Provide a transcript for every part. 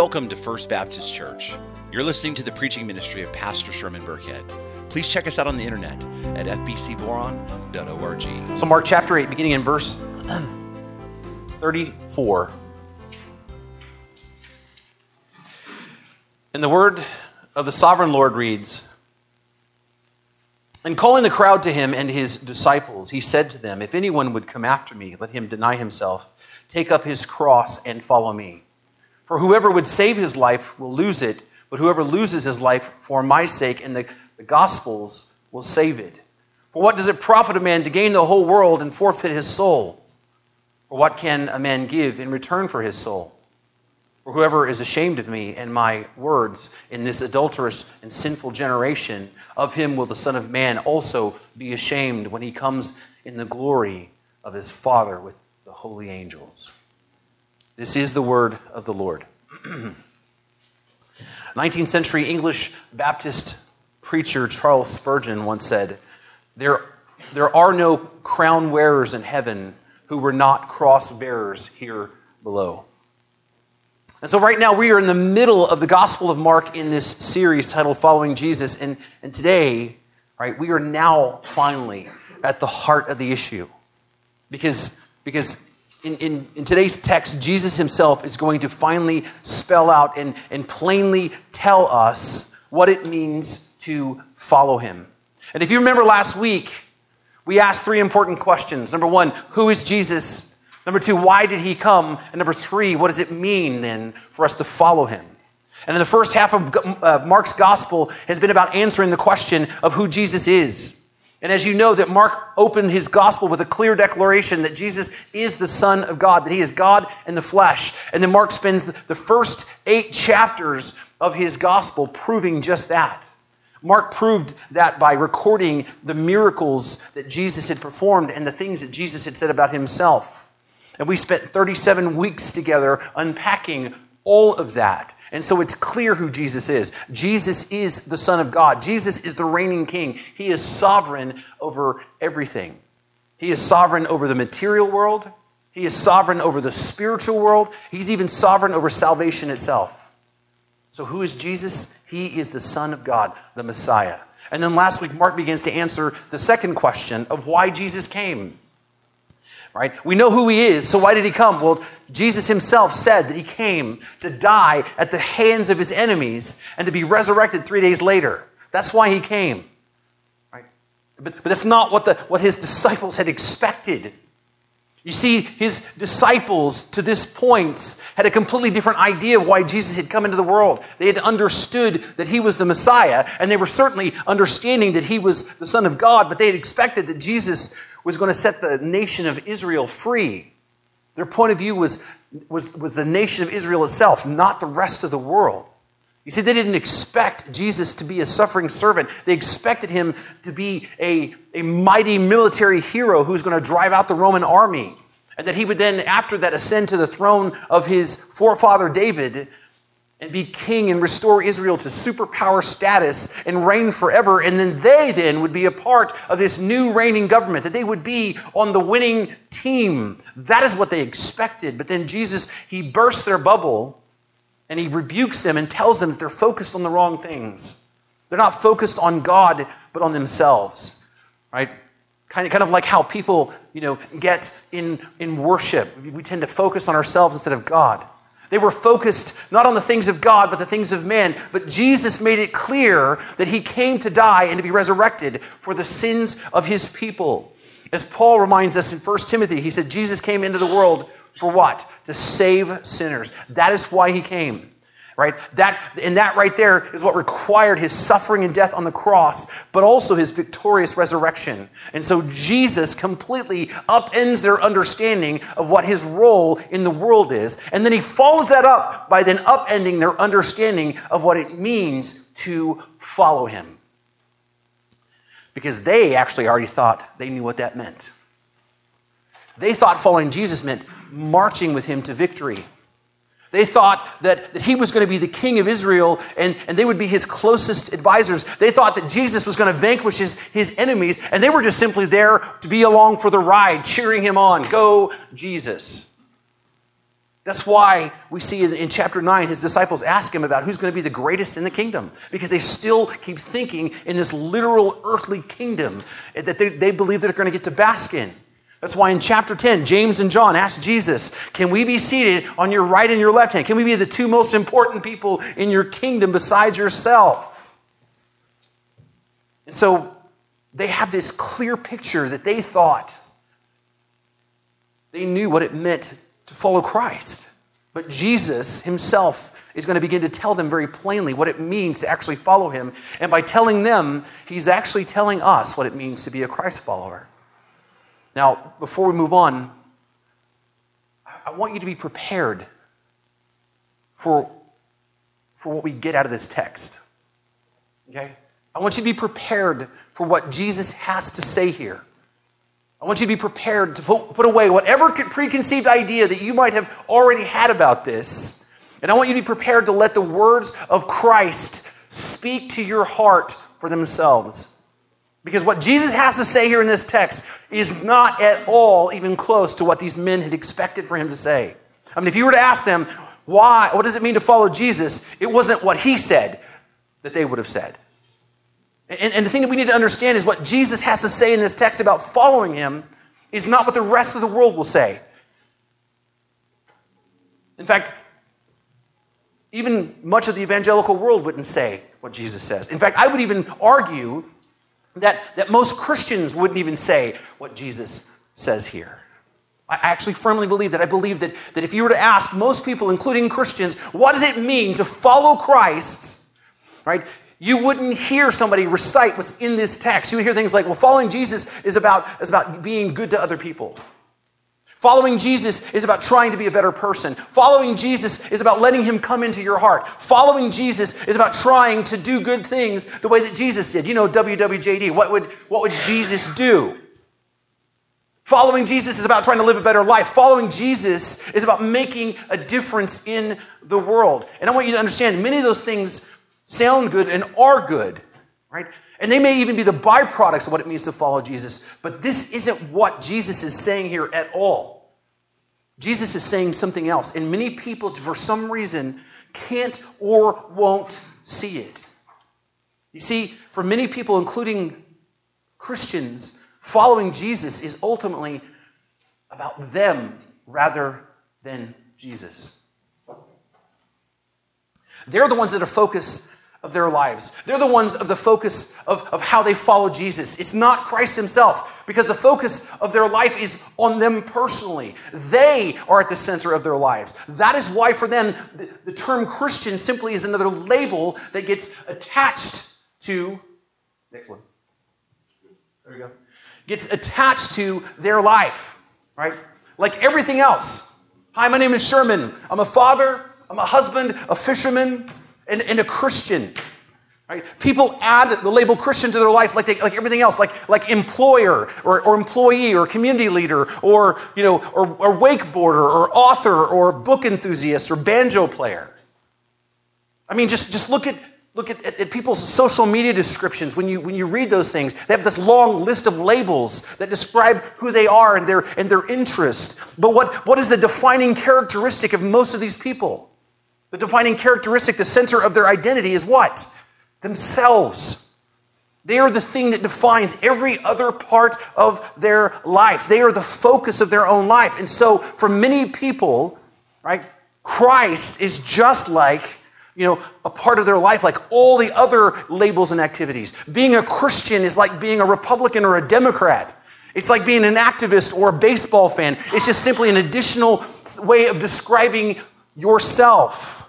Welcome to First Baptist Church. You're listening to the preaching ministry of Pastor Sherman Burkhead. Please check us out on the internet at fbcboron.org. So, Mark chapter 8, beginning in verse 34. And the word of the sovereign Lord reads And calling the crowd to him and his disciples, he said to them, If anyone would come after me, let him deny himself, take up his cross, and follow me. For whoever would save his life will lose it, but whoever loses his life for my sake and the, the gospel's will save it. For what does it profit a man to gain the whole world and forfeit his soul? Or what can a man give in return for his soul? For whoever is ashamed of me and my words in this adulterous and sinful generation, of him will the Son of Man also be ashamed when he comes in the glory of his Father with the holy angels. This is the word of the Lord. 19th century English Baptist preacher Charles Spurgeon once said, There, there are no crown wearers in heaven who were not cross bearers here below. And so, right now, we are in the middle of the Gospel of Mark in this series titled Following Jesus. And, and today, right, we are now finally at the heart of the issue. Because, because in, in, in, today's text, Jesus himself is going to finally spell out and, and plainly tell us what it means to follow him. And if you remember last week, we asked three important questions. Number one, who is Jesus? Number two, why did he come? And number three, what does it mean then for us to follow him? And in the first half of uh, Mark's gospel has been about answering the question of who Jesus is. And as you know, that Mark opened his gospel with a clear declaration that Jesus is the Son of God, that he is God in the flesh. And then Mark spends the first eight chapters of his gospel proving just that. Mark proved that by recording the miracles that Jesus had performed and the things that Jesus had said about himself. And we spent 37 weeks together unpacking all of that. And so it's clear who Jesus is. Jesus is the Son of God. Jesus is the reigning king. He is sovereign over everything. He is sovereign over the material world. He is sovereign over the spiritual world. He's even sovereign over salvation itself. So, who is Jesus? He is the Son of God, the Messiah. And then last week, Mark begins to answer the second question of why Jesus came. Right? We know who he is, so why did he come? Well, Jesus himself said that he came to die at the hands of his enemies and to be resurrected three days later. That's why he came. Right? But, but that's not what, the, what his disciples had expected. You see, his disciples to this point had a completely different idea of why Jesus had come into the world. They had understood that he was the Messiah, and they were certainly understanding that he was the Son of God, but they had expected that Jesus was going to set the nation of Israel free. Their point of view was, was, was the nation of Israel itself, not the rest of the world. You see, they didn't expect Jesus to be a suffering servant. They expected him to be a, a mighty military hero who's going to drive out the Roman army. And that he would then, after that, ascend to the throne of his forefather David and be king and restore Israel to superpower status and reign forever. And then they then would be a part of this new reigning government, that they would be on the winning team. That is what they expected. But then Jesus, he bursts their bubble and he rebukes them and tells them that they're focused on the wrong things. They're not focused on God, but on themselves. Right? Kind of, kind of like how people, you know, get in, in worship. We tend to focus on ourselves instead of God. They were focused not on the things of God, but the things of man. But Jesus made it clear that he came to die and to be resurrected for the sins of his people. As Paul reminds us in 1 Timothy, he said, Jesus came into the world for what? To save sinners. That is why he came. Right? That, and that right there is what required his suffering and death on the cross, but also his victorious resurrection. And so Jesus completely upends their understanding of what his role in the world is. And then he follows that up by then upending their understanding of what it means to follow him. Because they actually already thought they knew what that meant. They thought following Jesus meant marching with him to victory. They thought that, that he was going to be the king of Israel and, and they would be his closest advisors. They thought that Jesus was going to vanquish his, his enemies, and they were just simply there to be along for the ride, cheering him on. Go, Jesus. That's why we see in, in, chapter 9 his disciples ask him about who's going to be the greatest in the kingdom. Because they still keep thinking in this literal earthly kingdom that they, they believe they're going to get to bask in. That's why in chapter 10, James and John ask Jesus, Can we be seated on your right and your left hand? Can we be the two most important people in your kingdom besides yourself? And so they have this clear picture that they thought they knew what it meant to follow Christ. But Jesus himself is going to begin to tell them very plainly what it means to actually follow him. And by telling them, he's actually telling us what it means to be a Christ follower. Now, before we move on, I want you to be prepared for, for what we get out of this text. Okay? I want you to be prepared for what Jesus has to say here. I want you to be prepared to put, put away whatever preconceived idea that you might have already had about this. And I want you to be prepared to let the words of Christ speak to your heart for themselves. Because what Jesus has to say here in this text is not at all even close to what these men had expected for him to say. I mean, if you were to ask them, why, what does it mean to follow Jesus? It wasn't what he said that they would have said. And, and the thing that we need to understand is what Jesus has to say in this text about following him is not what the rest of the world will say. In fact, even much of the evangelical world wouldn't say what Jesus says. In fact, I would even argue that, that most Christians wouldn't even say what Jesus says here. I actually firmly believe that. I believe that, that if you were to ask most people, including Christians, what does it mean to follow Christ, right? you wouldn't hear somebody recite what's in this text. You would hear things like, well, following Jesus is about, is about being good to other people. Following Jesus is about trying to be a better person. Following Jesus is about letting Him come into your heart. Following Jesus is about trying to do good things the way that Jesus did. You know, WWJD. What would, what would Jesus do? Following Jesus is about trying to live a better life. Following Jesus is about making a difference in the world. And I want you to understand many of those things sound good and are good, right? And they may even be the byproducts of what it means to follow Jesus. But this isn't what Jesus is saying here at all. Jesus is saying something else. And many people, for some reason, can't or won't see it. You see, for many people, including Christians, following Jesus is ultimately about them rather than Jesus. They're the ones that are focused of their lives. They're the ones of the focus of, of how they follow Jesus. It's not Christ Himself, because the focus of their life is on them personally. They are at the center of their lives. That is why, for them, the, the term Christian simply is another label that gets attached to. Next one. There you go. Gets attached to their life, right? Like everything else. Hi, my name is Sherman. I'm a father, I'm a husband, a fisherman, and, and a Christian. Right? People add the label Christian to their life like, they, like everything else, like, like employer or, or employee or community leader or, you know, or, or wakeboarder or author or book enthusiast or banjo player. I mean, just, just look at look at, at, at, people's social media descriptions when you when you read those things they have this long list of labels that describe who they are and their and their interest but what what is the defining characteristic of most of these people the defining characteristic, the center of their identity is what? Themselves. They are the thing that defines every other part of their life. They are the focus of their own life. And so, for many people, right, Christ is just like, you know, a part of their life, like all the other labels and activities. Being a Christian is like being a Republican or a Democrat. It's like being an activist or a baseball fan. It's just simply an additional way of describing yourself.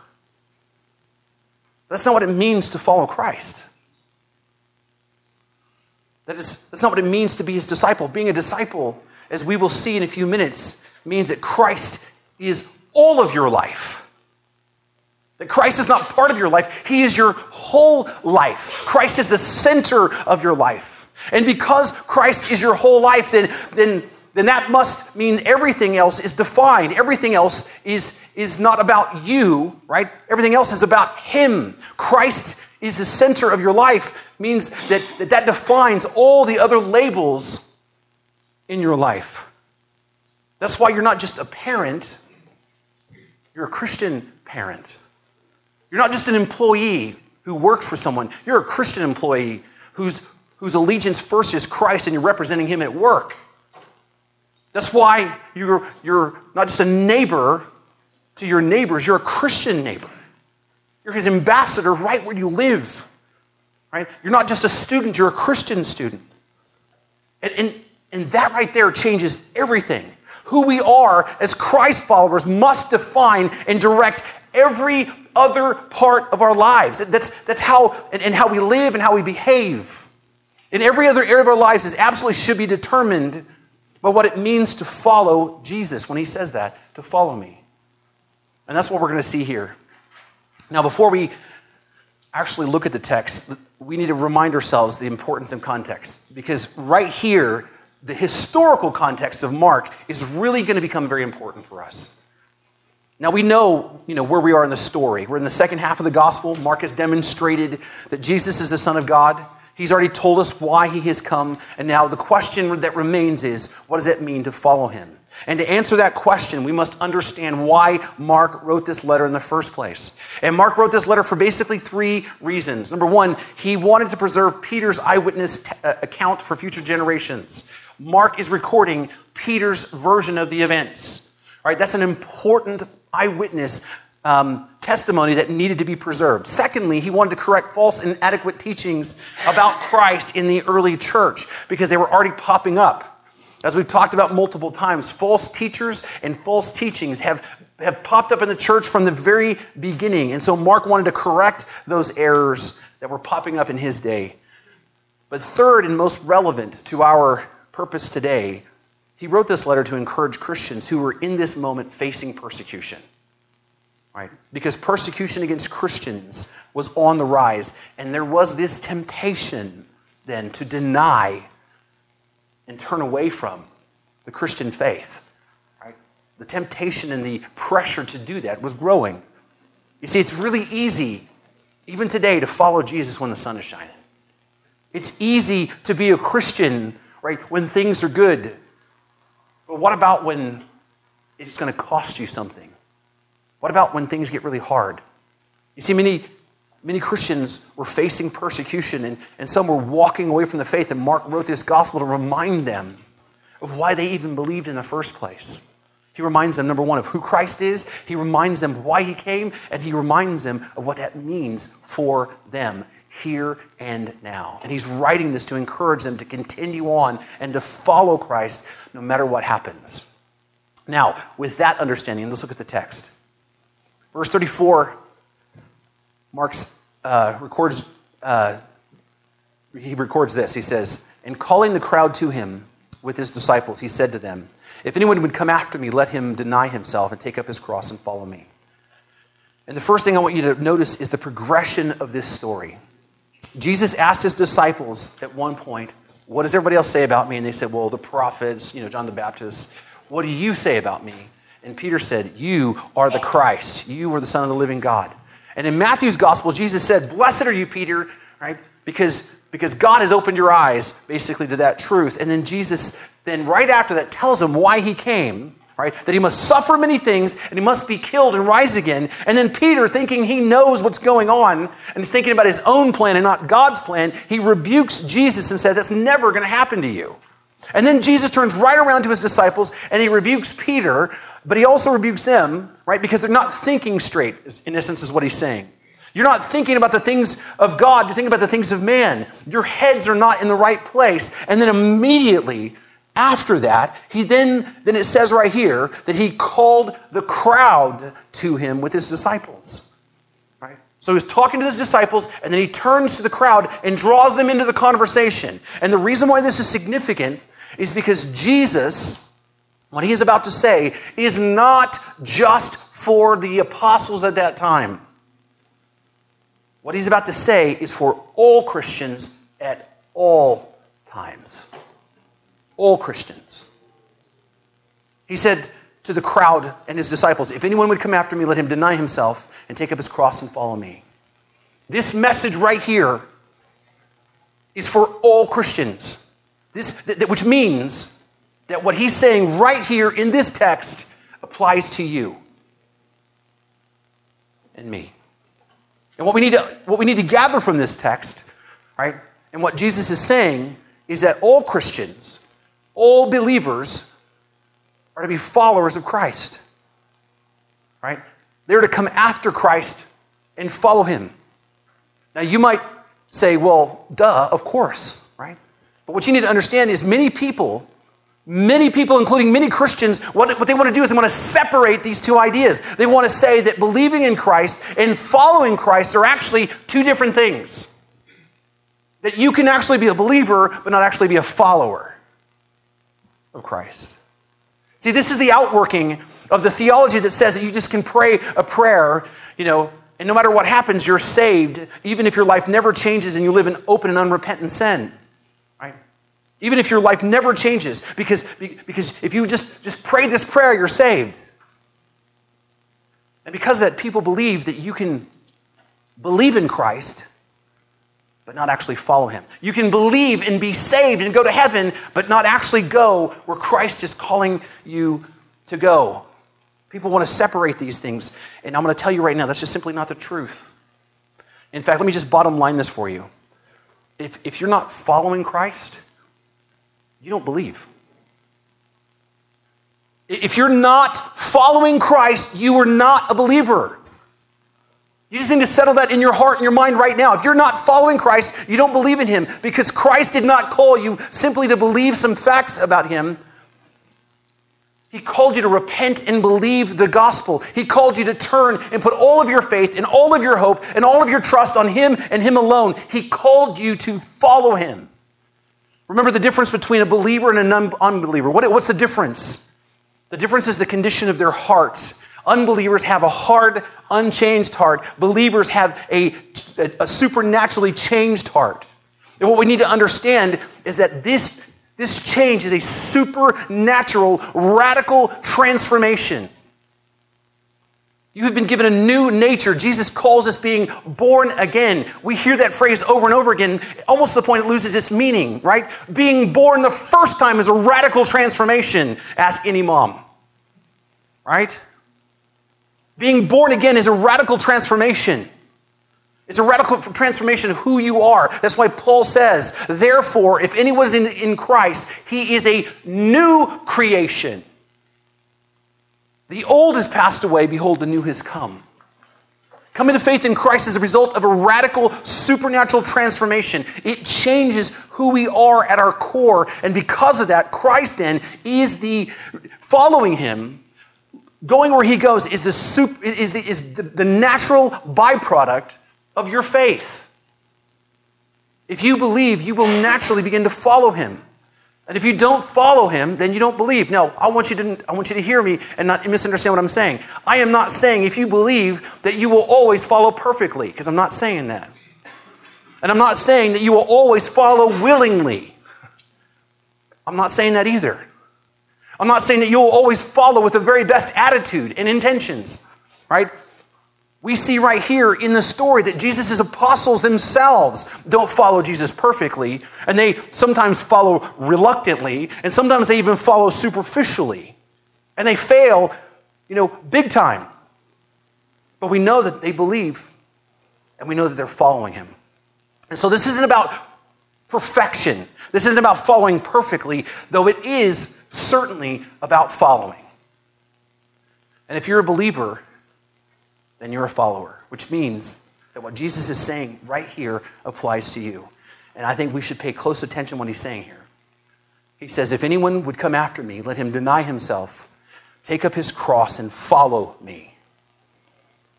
That's not what it means to follow Christ. That is, that's not what it means to be his disciple. Being a disciple, as we will see in a few minutes, means that Christ is all of your life. That Christ is not part of your life, he is your whole life. Christ is the center of your life. And because Christ is your whole life, then, then then that must mean everything else is defined. Everything else is, is not about you, right? Everything else is about Him. Christ is the center of your life, means that that, that defines all the other labels in your life. That's why you're not just a parent, You're a Christian parent. You're not just an employee who works for someone. You're a Christian employee whose, whose allegiance first is Christ and you're representing Him at work. That's why you're, you're not just a neighbor to your neighbors, you're a Christian neighbor. You're His ambassador right where you live. Right? You're not just a student, you're a Christian student. And, and, and that right there changes everything. Who we are as Christ followers must define and direct every other part of our lives. That's, that's how, and, and how we live and how we behave. In every other area of our lives is absolutely should be determined by what it means to follow Jesus when he says that, to follow me. And that's what we're going to see here. Now, before we actually look at the text, we need to remind ourselves the importance of context. Because right here, the historical context of Mark is really going to become very important for us. Now we know, you know, where we are in the story. We're in the second half of the gospel. Mark has demonstrated that Jesus is the Son of God. He's already told us why he has come. And now the question that remains is, what does it mean to follow him? And to answer that question, we must understand why Mark wrote this letter in the first place. And Mark wrote this letter for basically three reasons. Number one, he wanted to preserve Peter's eyewitness t- uh, account for future generations. Mark is recording Peter's version of the events. Right, that's an important eyewitness um, testimony that needed to be preserved. Secondly, he wanted to correct false and inadequate teachings about Christ in the early church because they were already popping up. As we've talked about multiple times, false teachers and false teachings have, have popped up in the church from the very beginning. And so Mark wanted to correct those errors that were popping up in his day. But third and most relevant to our purpose today, he wrote this letter to encourage Christians who were in this moment facing persecution. Right? Because persecution against Christians was on the rise, and there was this temptation then to deny and turn away from the Christian faith. Right? The temptation and the pressure to do that was growing. You see, it's really easy, even today, to follow Jesus when the sun is shining. It's easy to be a Christian, right, when things are good. But what about when it's going to cost you something? What about when things get really hard? You see, many, many Christians were facing persecution, and, and some were walking away from the faith, and Mark wrote this gospel to remind them of why they even believed in the first place. He reminds them, number one, of who Christ is. He reminds them why he came, and he reminds them of what that means for them here and now. And he's writing this to encourage them to continue on and to follow Christ no matter what happens. Now, with that understanding, let's look at the text. Verse 34, Mark uh, records, uh, he records this. He says, And calling the crowd to him with his disciples, he said to them, If anyone would come after me, let him deny himself and take up his cross and follow me. And the first thing I want you to notice is the progression of this story. Jesus asked his disciples at one point, What does everybody else say about me? And they said, Well, the prophets, you know, John the Baptist. What do you say about me? And Peter said, You are the Christ. You are the Son of the living God. And in Matthew's gospel, Jesus said, Blessed are you, Peter, right? Because, because God has opened your eyes, basically, to that truth. And then Jesus, then right after that, tells him why he came right? That he must suffer many things and he must be killed and rise again. And then Peter, thinking he knows what's going on and he's thinking about his own plan and not God's plan, he rebukes Jesus and says, That's never going to happen to you. And then Jesus turns right around to his disciples and he rebukes Peter, but he also rebukes them, right? Because they're not thinking straight, in essence, is what he's saying. You're not thinking about the things of God, you're thinking about the things of man. Your heads are not in the right place. And then immediately, after that, he then, then it says right here that he called the crowd to him with his disciples. Right? So he's talking to his disciples, and then he turns to the crowd and draws them into the conversation. And the reason why this is significant is because Jesus, what he is about to say, is not just for the apostles at that time. What he's about to say is for all Christians at all times all Christians. He said to the crowd and his disciples, If anyone would come after me, let him deny himself and take up his cross and follow me. This message right here is for all Christians. This, which means that what he's saying right here in this text applies to you. and me. And what we need to, what we need to gather from this text, right, and what Jesus is saying is that all Christians, all believers, are to be followers of Christ. Right? They're to come after Christ and follow him. Now you might say, well, duh, of course, right? But what you need to understand is many people, many people, including many Christians, what, what they want to do is they want to separate these two ideas. They want to say that believing in Christ and following Christ are actually two different things. That you can actually be a believer, but not actually be a follower of Christ. See, this is the outworking of the theology that says that you just can pray a prayer, you know, and no matter what happens, you're saved, even if your life never changes and you live in open and unrepentant sin. Even if your life never changes, because, because if you just, just pray this prayer, you're saved. And because of that, people believe that you can believe in Christ, but not actually follow him. You can believe and be saved and go to heaven, but not actually go where Christ is calling you to go. People want to separate these things. And I'm going to tell you right now, that's just simply not the truth. In fact, let me just bottom line this for you. If, if you're not following Christ, you don't believe. If you're not following Christ, you are not a believer. You just need to settle that in your heart and your mind right now. If you're not following Christ, you don't believe in Him because Christ did not call you simply to believe some facts about Him. He called you to repent and believe the gospel. He called you to turn and put all of your faith and all of your hope and all of your trust on Him and Him alone. He called you to follow Him. Remember the difference between a believer and an unbeliever. what's the difference? The difference is the condition of their heart. Unbelievers have a hard, unchanged heart. Believers have a, a, supernaturally changed heart. And what we need to understand is that this this change is a supernatural, radical transformation. You have been given a new nature. Jesus calls us being born again. We hear that phrase over and over again, almost to the point it loses its meaning, right? Being born the first time is a radical transformation. Ask any mom, right? Being born again is a radical transformation. It's a radical transformation of who you are. That's why Paul says, therefore, if anyone is in, in Christ, he is a new creation. The old has passed away, behold, the new has come. Coming to faith in Christ is a result of a radical supernatural transformation. It changes who we are at our core. And because of that, Christ then is the following him, going where he goes, is the, is the, is the, the natural byproduct of your faith. If you believe, you will naturally begin to follow him. And if you don't follow him, then you don't believe. Now, I want you to, I want you to hear me and not misunderstand what I'm saying. I am not saying if you believe that you will always follow perfectly, because I'm not saying that. And I'm not saying that you will always follow willingly. I'm not saying that either. I'm not saying that you will always follow with the very best attitude and intentions, right? We see right here in the story that Jesus' apostles themselves don't follow Jesus perfectly, and they sometimes follow reluctantly, and sometimes they even follow superficially. And they fail, you know, big time. But we know that they believe, and we know that they're following him. And so this isn't about perfection. This isn't about following perfectly, though it is certainly about following. And if you're a believer, then you're a follower, which means that what Jesus is saying right here applies to you. And I think we should pay close attention what he's saying here. He says, If anyone would come after me, let him deny himself, take up his cross, and follow me.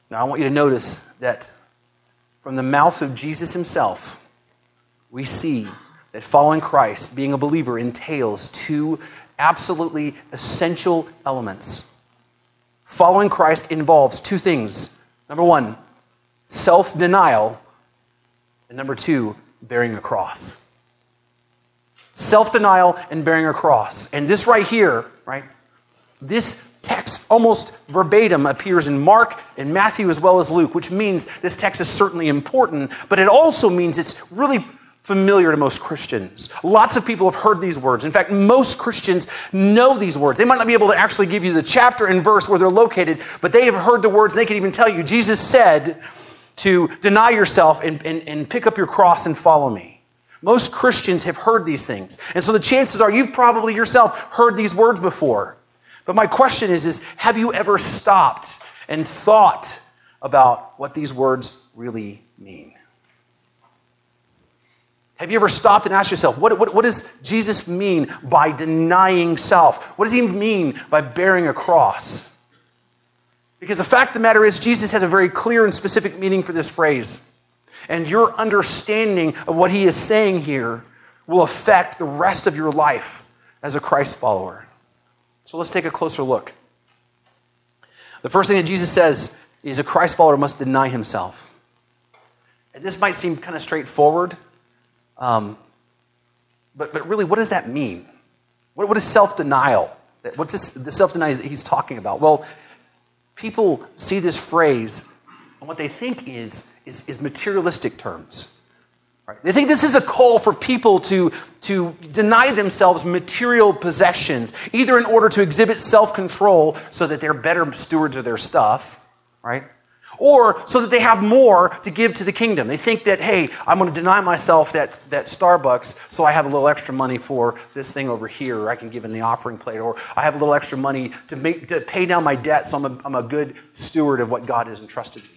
Now, I want you to notice that from the mouth of Jesus himself, we see that following Christ, being a believer, entails two absolutely essential elements. Following Christ involves two things. Number one, self denial. And number two, bearing a cross. Self denial and bearing a cross. And this right here, right? This text almost verbatim appears in Mark and Matthew as well as Luke, which means this text is certainly important, but it also means it's really familiar to most Christians. Lots of people have heard these words. In fact, most Christians know these words. They might not be able to actually give you the chapter and verse where they're located, but they have heard the words and they can even tell you. Jesus said to deny yourself and, and, and pick up your cross and follow me. Most Christians have heard these things. And so the chances are you've probably yourself heard these words before. But my question is, is have you ever stopped and thought about what these words really mean? Have you ever stopped and asked yourself, what, what, what, does Jesus mean by denying self? What does he mean by bearing a cross? Because the fact of the matter is, Jesus has a very clear and specific meaning for this phrase. And your understanding of what he is saying here will affect the rest of your life as a Christ follower. So let's take a closer look. The first thing that Jesus says is a Christ follower must deny himself. And this might seem kind of straightforward, um, but, but really, what does that mean? What, what is self denial? What's this, the self denial that he's talking about? Well, people see this phrase, and what they think is, is, is materialistic terms. Right? They think this is a call for people to, to deny themselves material possessions, either in order to exhibit self control so that they're better stewards of their stuff, right? Or so that they have more to give to the kingdom. They think that, hey, I'm going to deny myself that, that Starbucks so I have a little extra money for this thing over here, or I can give in the offering plate, or I have a little extra money to, make, to pay down my debt so I'm a, I'm a good steward of what God has entrusted me.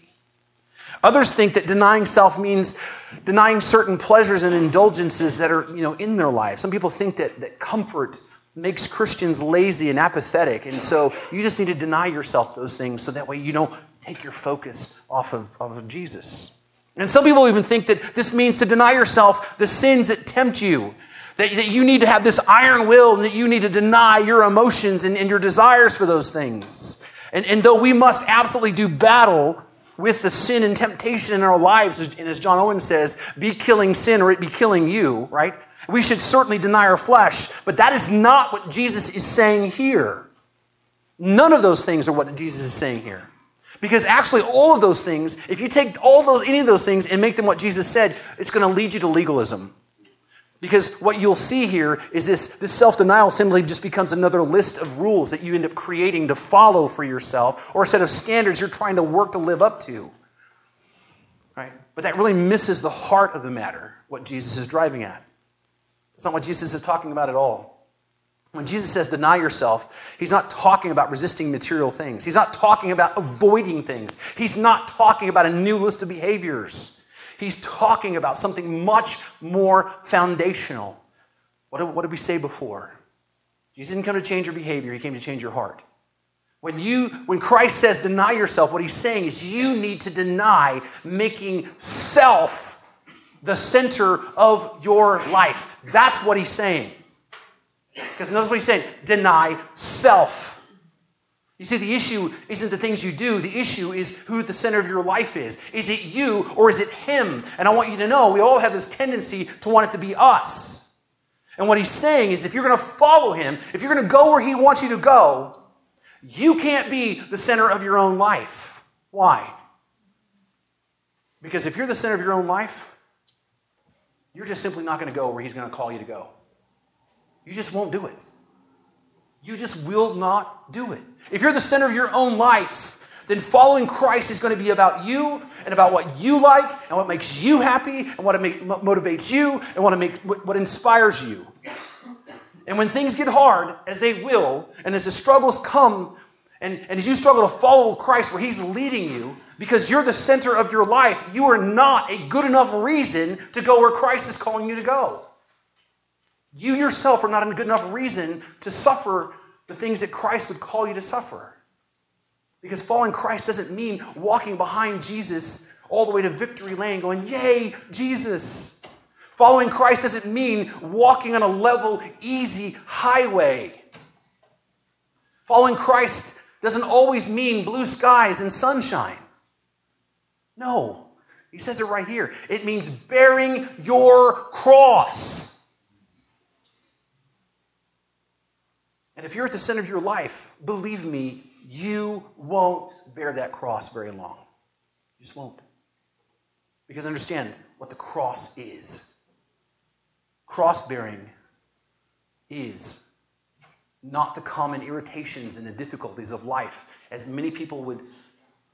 Others think that denying self means denying certain pleasures and indulgences that are you know, in their life. Some people think that, that comfort makes Christians lazy and apathetic. And so you just need to deny yourself those things so that way you don't take your focus off of, of Jesus. And some people even think that this means to deny yourself the sins that tempt you. That, that you need to have this iron will and that you need to deny your emotions and, and your desires for those things. And, and though we must absolutely do battle with the sin and temptation in our lives, and as John Owen says, be killing sin or it be killing you, right? We should certainly deny our flesh, but that is not what Jesus is saying here. None of those things are what Jesus is saying here. Because actually, all of those things, if you take all those, any of those things and make them what Jesus said, it's going to lead you to legalism. Because what you'll see here is this, this self denial simply just becomes another list of rules that you end up creating to follow for yourself, or a set of standards you're trying to work to live up to. Right? But that really misses the heart of the matter, what Jesus is driving at. It's not what Jesus is talking about at all. When Jesus says deny yourself, he's not talking about resisting material things. He's not talking about avoiding things. He's not talking about a new list of behaviors. He's talking about something much more foundational. What did, what did we say before? Jesus didn't come to change your behavior, he came to change your heart. When you when Christ says deny yourself, what he's saying is you need to deny making self the center of your life. That's what he's saying. Because notice what he's saying deny self. You see, the issue isn't the things you do, the issue is who the center of your life is. Is it you or is it him? And I want you to know we all have this tendency to want it to be us. And what he's saying is if you're going to follow him, if you're going to go where he wants you to go, you can't be the center of your own life. Why? Because if you're the center of your own life, you're just simply not going to go where He's going to call you to go. You just won't do it. You just will not do it. If you're the center of your own life, then following Christ is going to be about you and about what you like and what makes you happy and what motivates you and what, make, what inspires you. And when things get hard, as they will, and as the struggles come, and, and as you struggle to follow Christ where He's leading you, because you're the center of your life, you are not a good enough reason to go where Christ is calling you to go. You yourself are not a good enough reason to suffer the things that Christ would call you to suffer. Because following Christ doesn't mean walking behind Jesus all the way to victory lane going, Yay, Jesus. Following Christ doesn't mean walking on a level, easy highway. Following Christ doesn't always mean blue skies and sunshine. No. He says it right here. It means bearing your cross. And if you're at the center of your life, believe me, you won't bear that cross very long. You just won't. Because understand what the cross is. cross bearing is not the common irritations and the difficulties of life, as many people would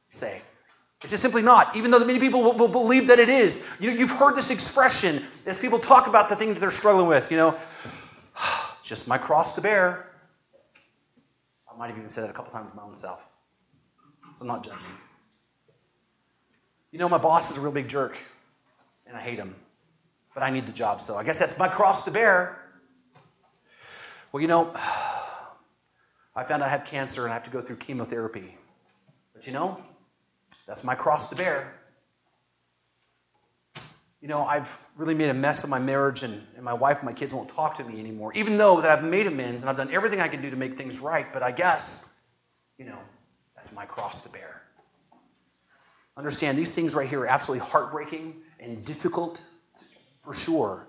say. It's just simply not, even though many people will, will believe that it is. You know, you've heard this expression as people talk about the things that they're struggling with, you know, just my cross to bear. I might have even said that a couple times to my own self. So I'm not judging. You know, my boss is a real big jerk, and I hate him. But I need the job, so I guess that's my cross to bear. Well, you know, I found I have cancer and I have to go through chemotherapy. But you know, that's my cross to bear. You know, I've really made a mess of my marriage, and, and my wife and my kids won't talk to me anymore, even though that I've made amends and I've done everything I can do to make things right. But I guess, you know, that's my cross to bear. Understand, these things right here are absolutely heartbreaking and difficult for sure.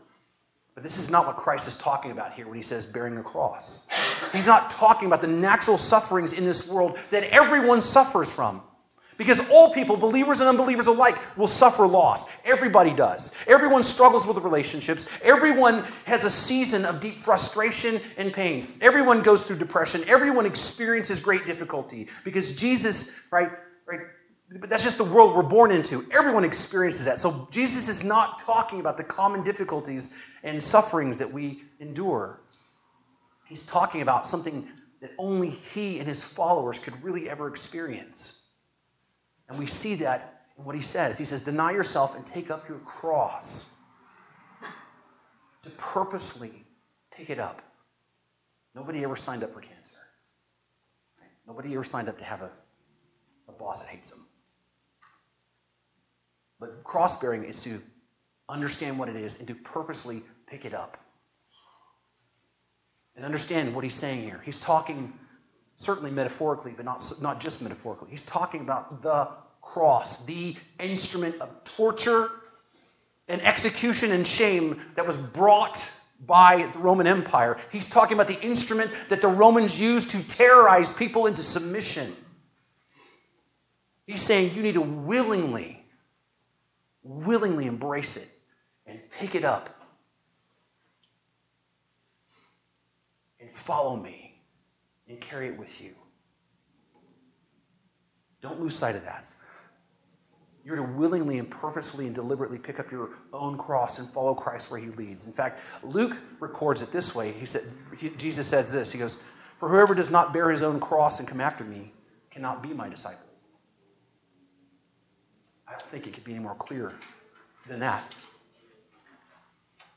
But this is not what Christ is talking about here when he says bearing a cross. He's not talking about the natural sufferings in this world that everyone suffers from. Because all people, believers and unbelievers alike, will suffer loss. Everybody does. Everyone struggles with relationships. Everyone has a season of deep frustration and pain. Everyone goes through depression. Everyone experiences great difficulty. Because Jesus, right, right, but that's just the world we're born into. Everyone experiences that. So Jesus is not talking about the common difficulties and sufferings that we endure. He's talking about something that only he and his followers could really ever experience. And we see that in what he says. He says, Deny yourself and take up your cross. To purposely pick it up. Nobody ever signed up for cancer. Nobody ever signed up to have a, a boss that hates them. But cross bearing is to understand what it is and to purposely pick it up. And understand what he's saying here. He's talking certainly metaphorically, but not, not just metaphorically. He's talking about the cross, the instrument of torture and execution and shame that was brought by the Roman Empire. He's talking about the instrument that the Romans used to terrorize people into submission. He's saying you need to willingly willingly embrace it and pick it up and follow me and carry it with you. Don't lose sight of that. You're to willingly and purposefully and deliberately pick up your own cross and follow Christ where he leads. In fact, Luke records it this way. He said, he, Jesus says this. He goes, For whoever does not bear his own cross and come after me cannot be my disciple. I don't think it could be any more clear than that.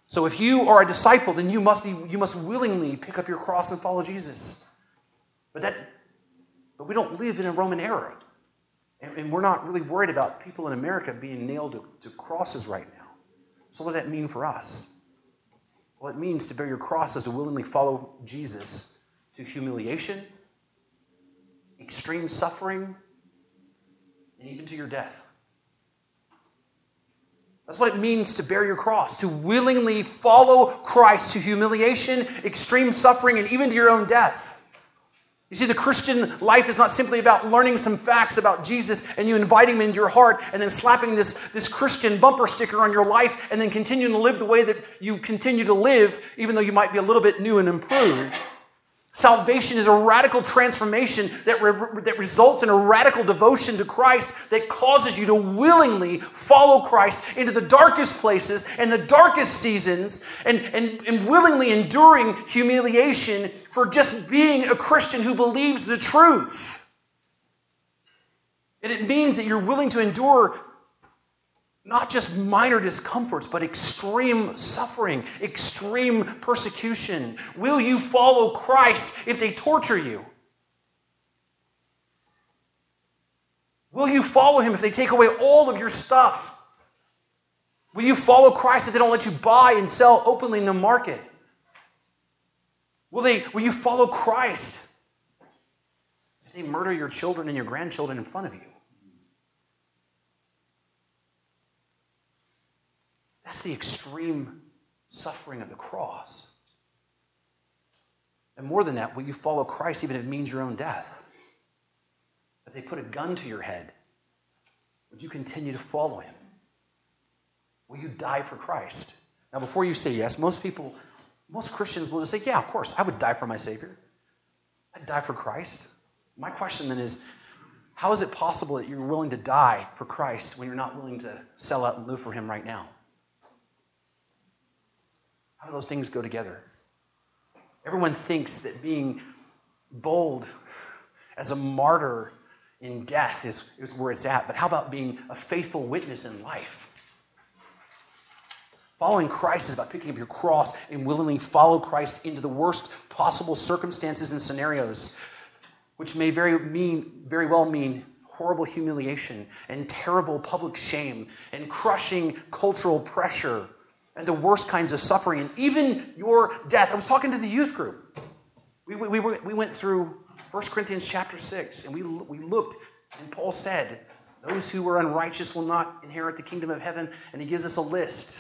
So if you are a disciple, then you must be you must willingly pick up your cross and follow Jesus. But that but we don't live in a Roman era. And, and we're not really worried about people in America being nailed to, to crosses right now. So what does that mean for us? Well, it means to bear your cross is to willingly follow Jesus to humiliation, extreme suffering, and even to your death. That's what it means to bear your cross, to willingly follow Christ to humiliation, extreme suffering, and even to your own death. You see, the Christian life is not simply about learning some facts about Jesus and you inviting him into your heart and then slapping this, this Christian bumper sticker on your life and then continuing to live the way that you continue to live, even though you might be a little bit new and improved. Salvation is a radical transformation that, re- that results in a radical devotion to Christ that causes you to willingly follow Christ into the darkest places and the darkest seasons and, and, and willingly enduring humiliation for just being a Christian who believes the truth. And it means that you're willing to endure not just minor discomforts, but extreme suffering, extreme persecution? Will you follow Christ if they torture you? Will you follow him if they take away all of your stuff? Will you follow Christ if they don't let you buy and sell openly in the market? Will, they, will you follow Christ if they murder your children and your grandchildren in front of you? That's the extreme suffering of the cross. And more than that, will you follow Christ even if it means your own death? If they put a gun to your head, would you continue to follow him? Will you die for Christ? Now, before you say yes, most people, most Christians will just say, yeah, of course, I would die for my Savior. I'd die for Christ. My question then is, how is it possible that you're willing to die for Christ when you're not willing to sell out and live for Him right now? How do those things go together? Everyone thinks that being bold as a martyr in death is, is where it's at, but how about being a faithful witness in life? Following Christ is about picking up your cross and willingly follow Christ into the worst possible circumstances and scenarios, which may very mean very well mean horrible humiliation and terrible public shame and crushing cultural pressure and the worst kinds of suffering and even your death. I was talking to the youth group. We, we, we, we went through 1 Corinthians chapter 6 and we, we looked and Paul said, those who are unrighteous will not inherit the kingdom of heaven. And he gives us a list.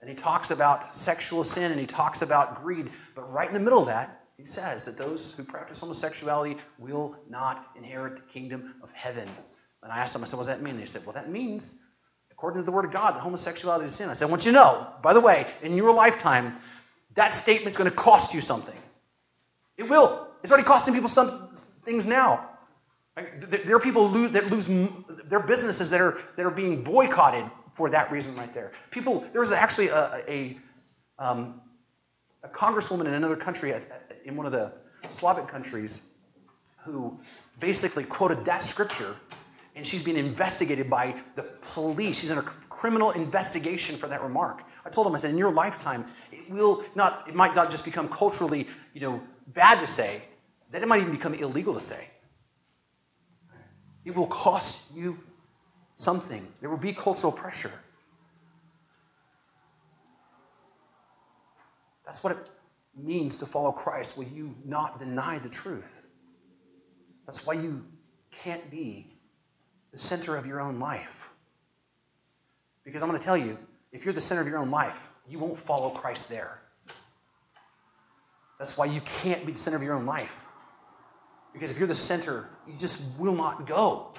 And he talks about sexual sin and he talks about greed. But right in the middle of that, he says that those who practice homosexuality will not inherit the kingdom of heaven. And I asked them, I said, what does that mean? And they said, well, that means, according to the word of God, that homosexuality is sin. I said, I want you to know, by the way, in your lifetime, that statement's going to cost you something. It will. It's already costing people some things now. There are people that lose their businesses that are, that are being boycotted for that reason right there. People, there was actually a, a, um, a congresswoman in another country, in one of the Slavic countries, who basically quoted that scripture, and she's being investigated by the police. She's in a criminal investigation for that remark. I told him, I said, in your lifetime, it will not, it might not just become culturally, you know, bad to say, that it might even become illegal to say. It will cost you something. There will be cultural pressure. That's what it means to follow Christ. Will you not deny the truth? That's why you can't be the center of your own life. Because I'm going to tell you, if you're the center of your own life, you won't follow Christ there. That's why you can't be the center of your own life. Because if you're the center, you just will not go.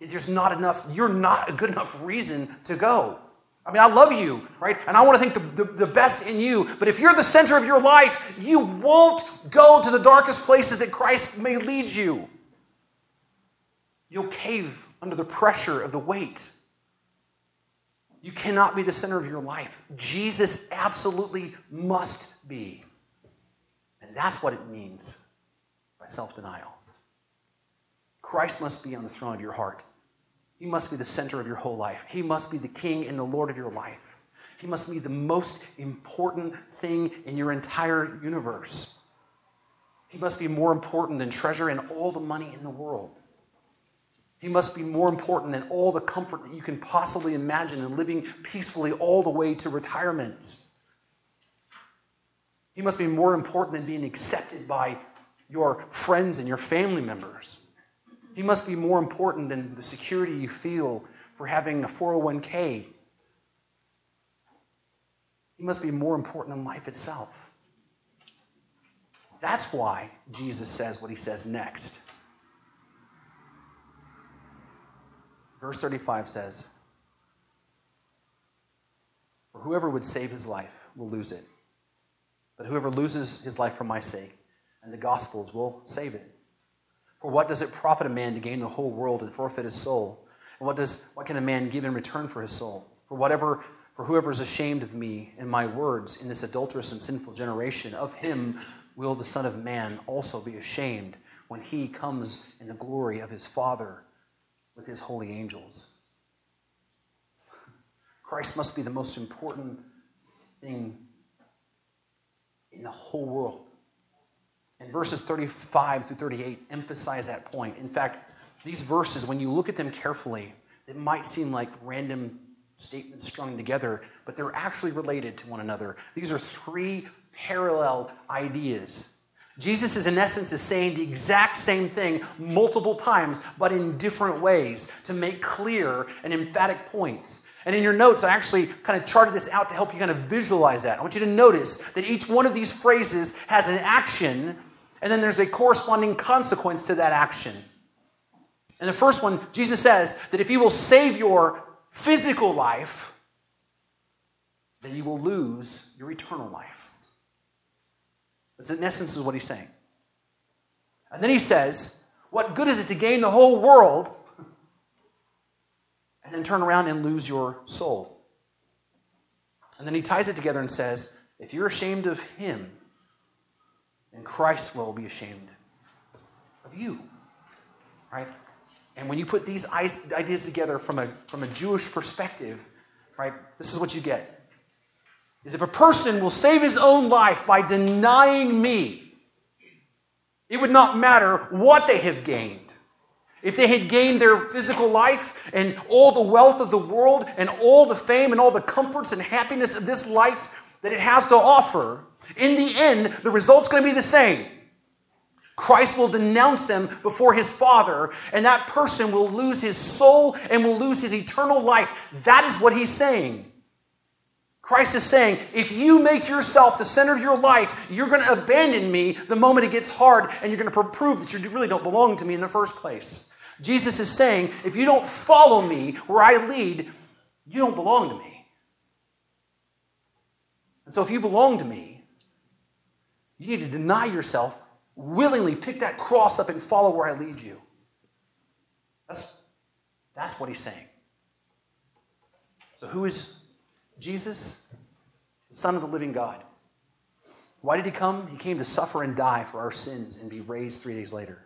There's not enough, you're not a good enough reason to go. I mean, I love you, right? And I want to think the, the, the, best in you. But if you're the center of your life, you won't go to the darkest places that Christ may lead you. You'll cave under the pressure of the weight. You cannot be the center of your life. Jesus absolutely must be. And that's what it means by self denial. Christ must be on the throne of your heart. He must be the center of your whole life. He must be the king and the Lord of your life. He must be the most important thing in your entire universe. He must be more important than treasure and all the money in the world. He must be more important than all the comfort that you can possibly imagine in living peacefully all the way to retirement. He must be more important than being accepted by your friends and your family members. He must be more important than the security you feel for having a 401k. He must be more important than life itself. That's why Jesus says what he says next. Verse 35 says, For whoever would save his life will lose it. But whoever loses his life for my sake and the gospel's will save it. For what does it profit a man to gain the whole world and forfeit his soul? And what does what can a man give in return for his soul? For whatever for whoever is ashamed of me and my words in this adulterous and sinful generation, of him will the Son of Man also be ashamed when he comes in the glory of his Father with his holy angels. Christ must be the most important thing in the whole world. And verses 35 through 38 emphasize that point. In fact, these verses, when you look at them carefully, it might seem like random statements strung together, but they're actually related to one another. These are three parallel ideas. Jesus is in essence is saying the exact same thing multiple times, but in different ways to make clear and emphatic points. And in your notes, I actually kind of charted this out to help you kind of visualize that. I want you to notice that each one of these phrases has an action, and then there's a corresponding consequence to that action. And the first one, Jesus says that if you will save your physical life, then you will lose your eternal life. This, in essence, is what he's saying. And then he says, What good is it to gain the whole world and then turn around and lose your soul? And then he ties it together and says, If you're ashamed of him, then Christ will be ashamed of you. Right? And when you put these ideas together from a, from a Jewish perspective, right, this is what you get. Is if a person will save his own life by denying me, it would not matter what they have gained. If they had gained their physical life and all the wealth of the world and all the fame and all the comforts and happiness of this life that it has to offer, in the end, the result's going to be the same. Christ will denounce them before his Father, and that person will lose his soul and will lose his eternal life. That is what he's saying. Christ is saying, if you make yourself the center of your life, you're going to abandon me the moment it gets hard, and you're going to prove that you really don't belong to me in the first place. Jesus is saying, if you don't follow me where I lead, you don't belong to me. And so if you belong to me, you need to deny yourself willingly pick that cross up and follow where I lead you. That's, that's what he's saying. So, who is Jesus? Son of the living God. Why did he come? He came to suffer and die for our sins and be raised three days later.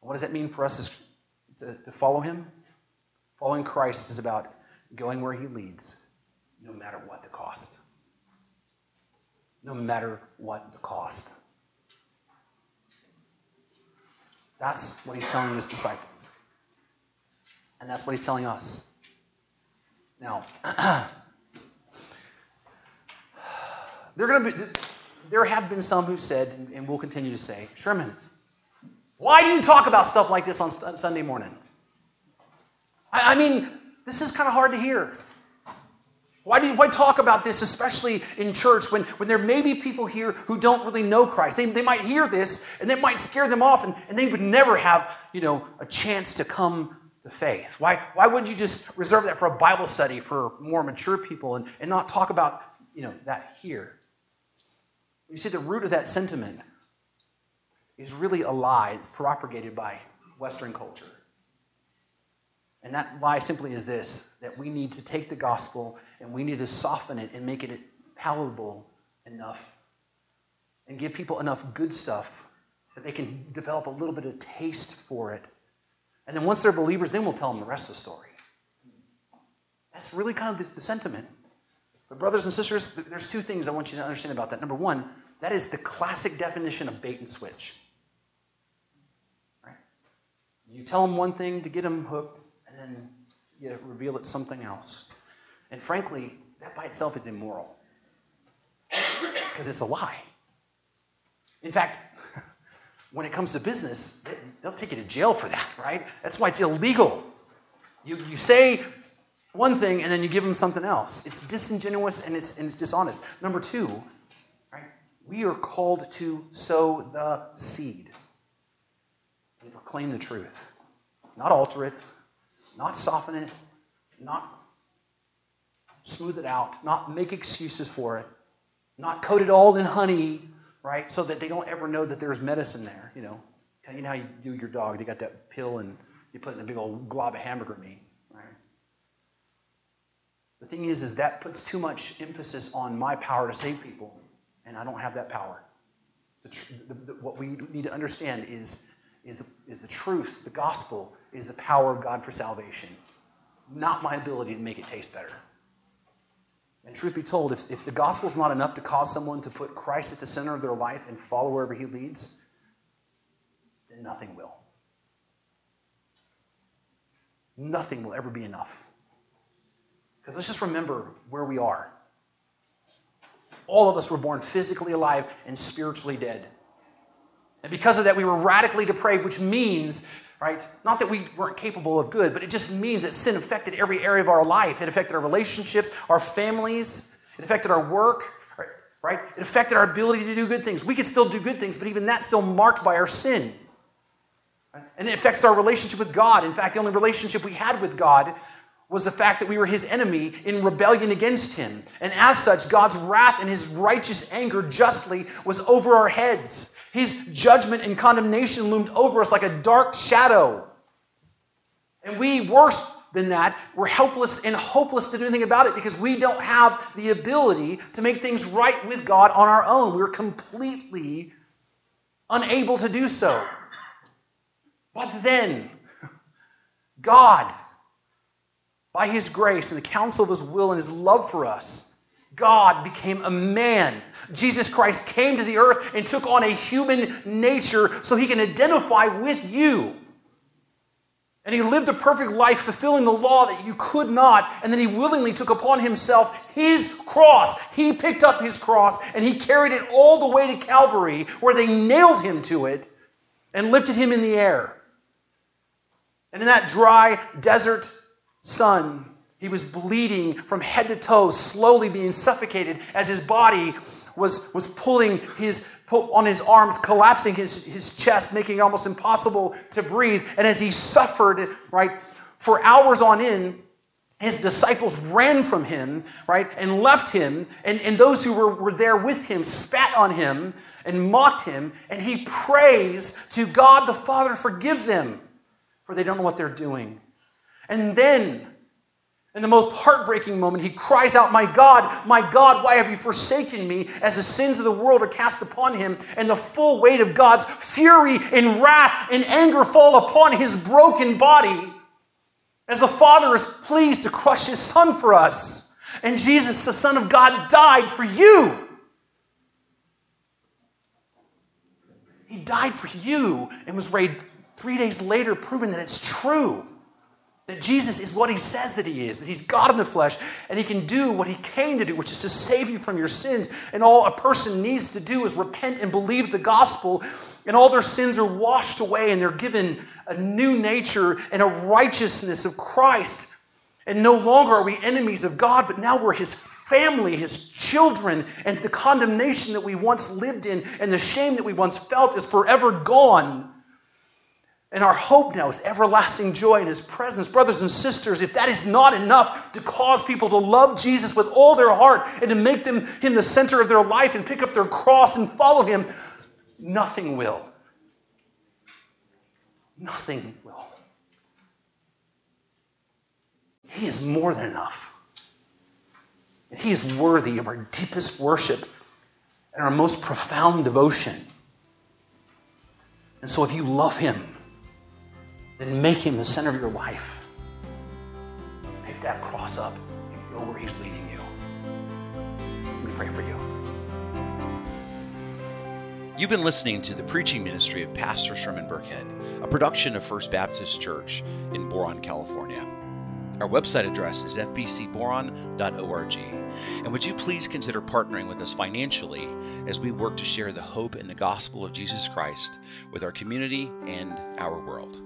What does that mean for us to, to follow him? Following Christ is about going where he leads, no matter what the cost. No matter what the cost. That's what he's telling his disciples. And that's what he's telling us. Now, there, gonna be, there have been some who said, and will continue to say, Sherman, why do you talk about stuff like this on Sunday morning? I, I mean, this is kind of hard to hear. Why do you why talk about this, especially in church, when, when there may be people here who don't really know Christ? They, they might hear this and it might scare them off, and, and they would never have, you know, a chance to come to faith. Why, why wouldn't you just reserve that for a Bible study for more mature people and, and not talk about, you know, that here? You see, the root of that sentiment is really a lie. It's propagated by Western culture. And that lie simply is this that we need to take the gospel and we need to soften it and make it palatable enough and give people enough good stuff that they can develop a little bit of taste for it. And then once they're believers, then we'll tell them the rest of the story. That's really kind of the, the sentiment. But, brothers and sisters, there's two things I want you to understand about that. Number one, that is the classic definition of bait and switch. Right? You tell them one thing to get them hooked, and then you reveal it's something else. And frankly, that by itself is immoral because it's a lie. In fact, when it comes to business, they'll take you to jail for that, right? That's why it's illegal. You, you say one thing and then you give them something else. It's disingenuous and it's, and it's dishonest. Number two, right? We are called to sow the seed and proclaim the truth, not alter it, not soften it, not smooth it out, not make excuses for it, not coat it all in honey, right? So that they don't ever know that there's medicine there, you know. You know how you do your dog, they got that pill and you put in a big old glob of hamburger meat? The thing is, is that puts too much emphasis on my power to save people, and I don't have that power. The the, the, what we need to understand is, is, is the truth, the gospel, is the power of God for salvation, not my ability to make it taste better. And truth be told, if, if the gospel is not enough to cause someone to put Christ at the center of their life and follow wherever he leads, then nothing will. Nothing will ever be enough. Because let's just remember where we are. All of us were born physically alive and spiritually dead. And because of that, we were radically depraved, which means right? Not that we weren't capable of good, but it just means that sin affected every area of our life. It affected our relationships, our families, it affected our work, right? It affected our ability to do good things. We could still do good things, but even that's still marked by our sin. And it affects our relationship with God. In fact, the only relationship we had with God was the fact that we were his enemy in rebellion against him. And as such, God's wrath and his righteous anger justly was over our heads. His judgment and condemnation loomed over us like a dark shadow. And we, worse than that, we're helpless and hopeless to do anything about it because we don't have the ability to make things right with God on our own. We're completely unable to do so. But then, God, by His grace and the counsel of His will and His love for us, God became a man. Jesus Christ came to the earth and took on a human nature so He can identify with you. And He lived a perfect life, fulfilling the law that you could not. And then He willingly took upon Himself His cross. He picked up His cross and He carried it all the way to Calvary, where they nailed Him to it and lifted Him in the air. And in that dry desert sun, he was bleeding from head to toe, slowly being suffocated as his body was, was pulling his on his arms, collapsing his, his chest, making it almost impossible to breathe. And as he suffered, right, for hours on end, his disciples ran from him, right, and left him, and, and those who were, were there with him spat on him and mocked him, and he prays to God the Father, forgive them, for they don't know what they're doing. And then in the most heartbreaking moment, he cries out, My God, my God, why have you forsaken me? As the sins of the world are cast upon him, and the full weight of God's fury and wrath and anger fall upon his broken body. As the Father is pleased to crush his Son for us. And Jesus, the Son of God, died for you. He died for you and was raised three days later, proving that it's true. That Jesus is what he says that he is, that he's God in the flesh, and he can do what he came to do, which is to save you from your sins. And all a person needs to do is repent and believe the gospel, and all their sins are washed away, and they're given a new nature and a righteousness of Christ. And no longer are we enemies of God, but now we're his family, his children, and the condemnation that we once lived in and the shame that we once felt is forever gone. And our hope now is everlasting joy in His presence. Brothers and sisters, if that is not enough to cause people to love Jesus with all their heart and to make them Him the center of their life and pick up their cross and follow Him, nothing will. Nothing will. He is more than enough. And He is worthy of our deepest worship and our most profound devotion. And so if you love Him, then make him the center of your life. Pick that cross up and go where he's leading you. Let me pray for you. You've been listening to the preaching ministry of Pastor Sherman Burkhead, a production of First Baptist Church in Boron, California. Our website address is fbcboron.org. And would you please consider partnering with us financially as we work to share the hope and the gospel of Jesus Christ with our community and our world?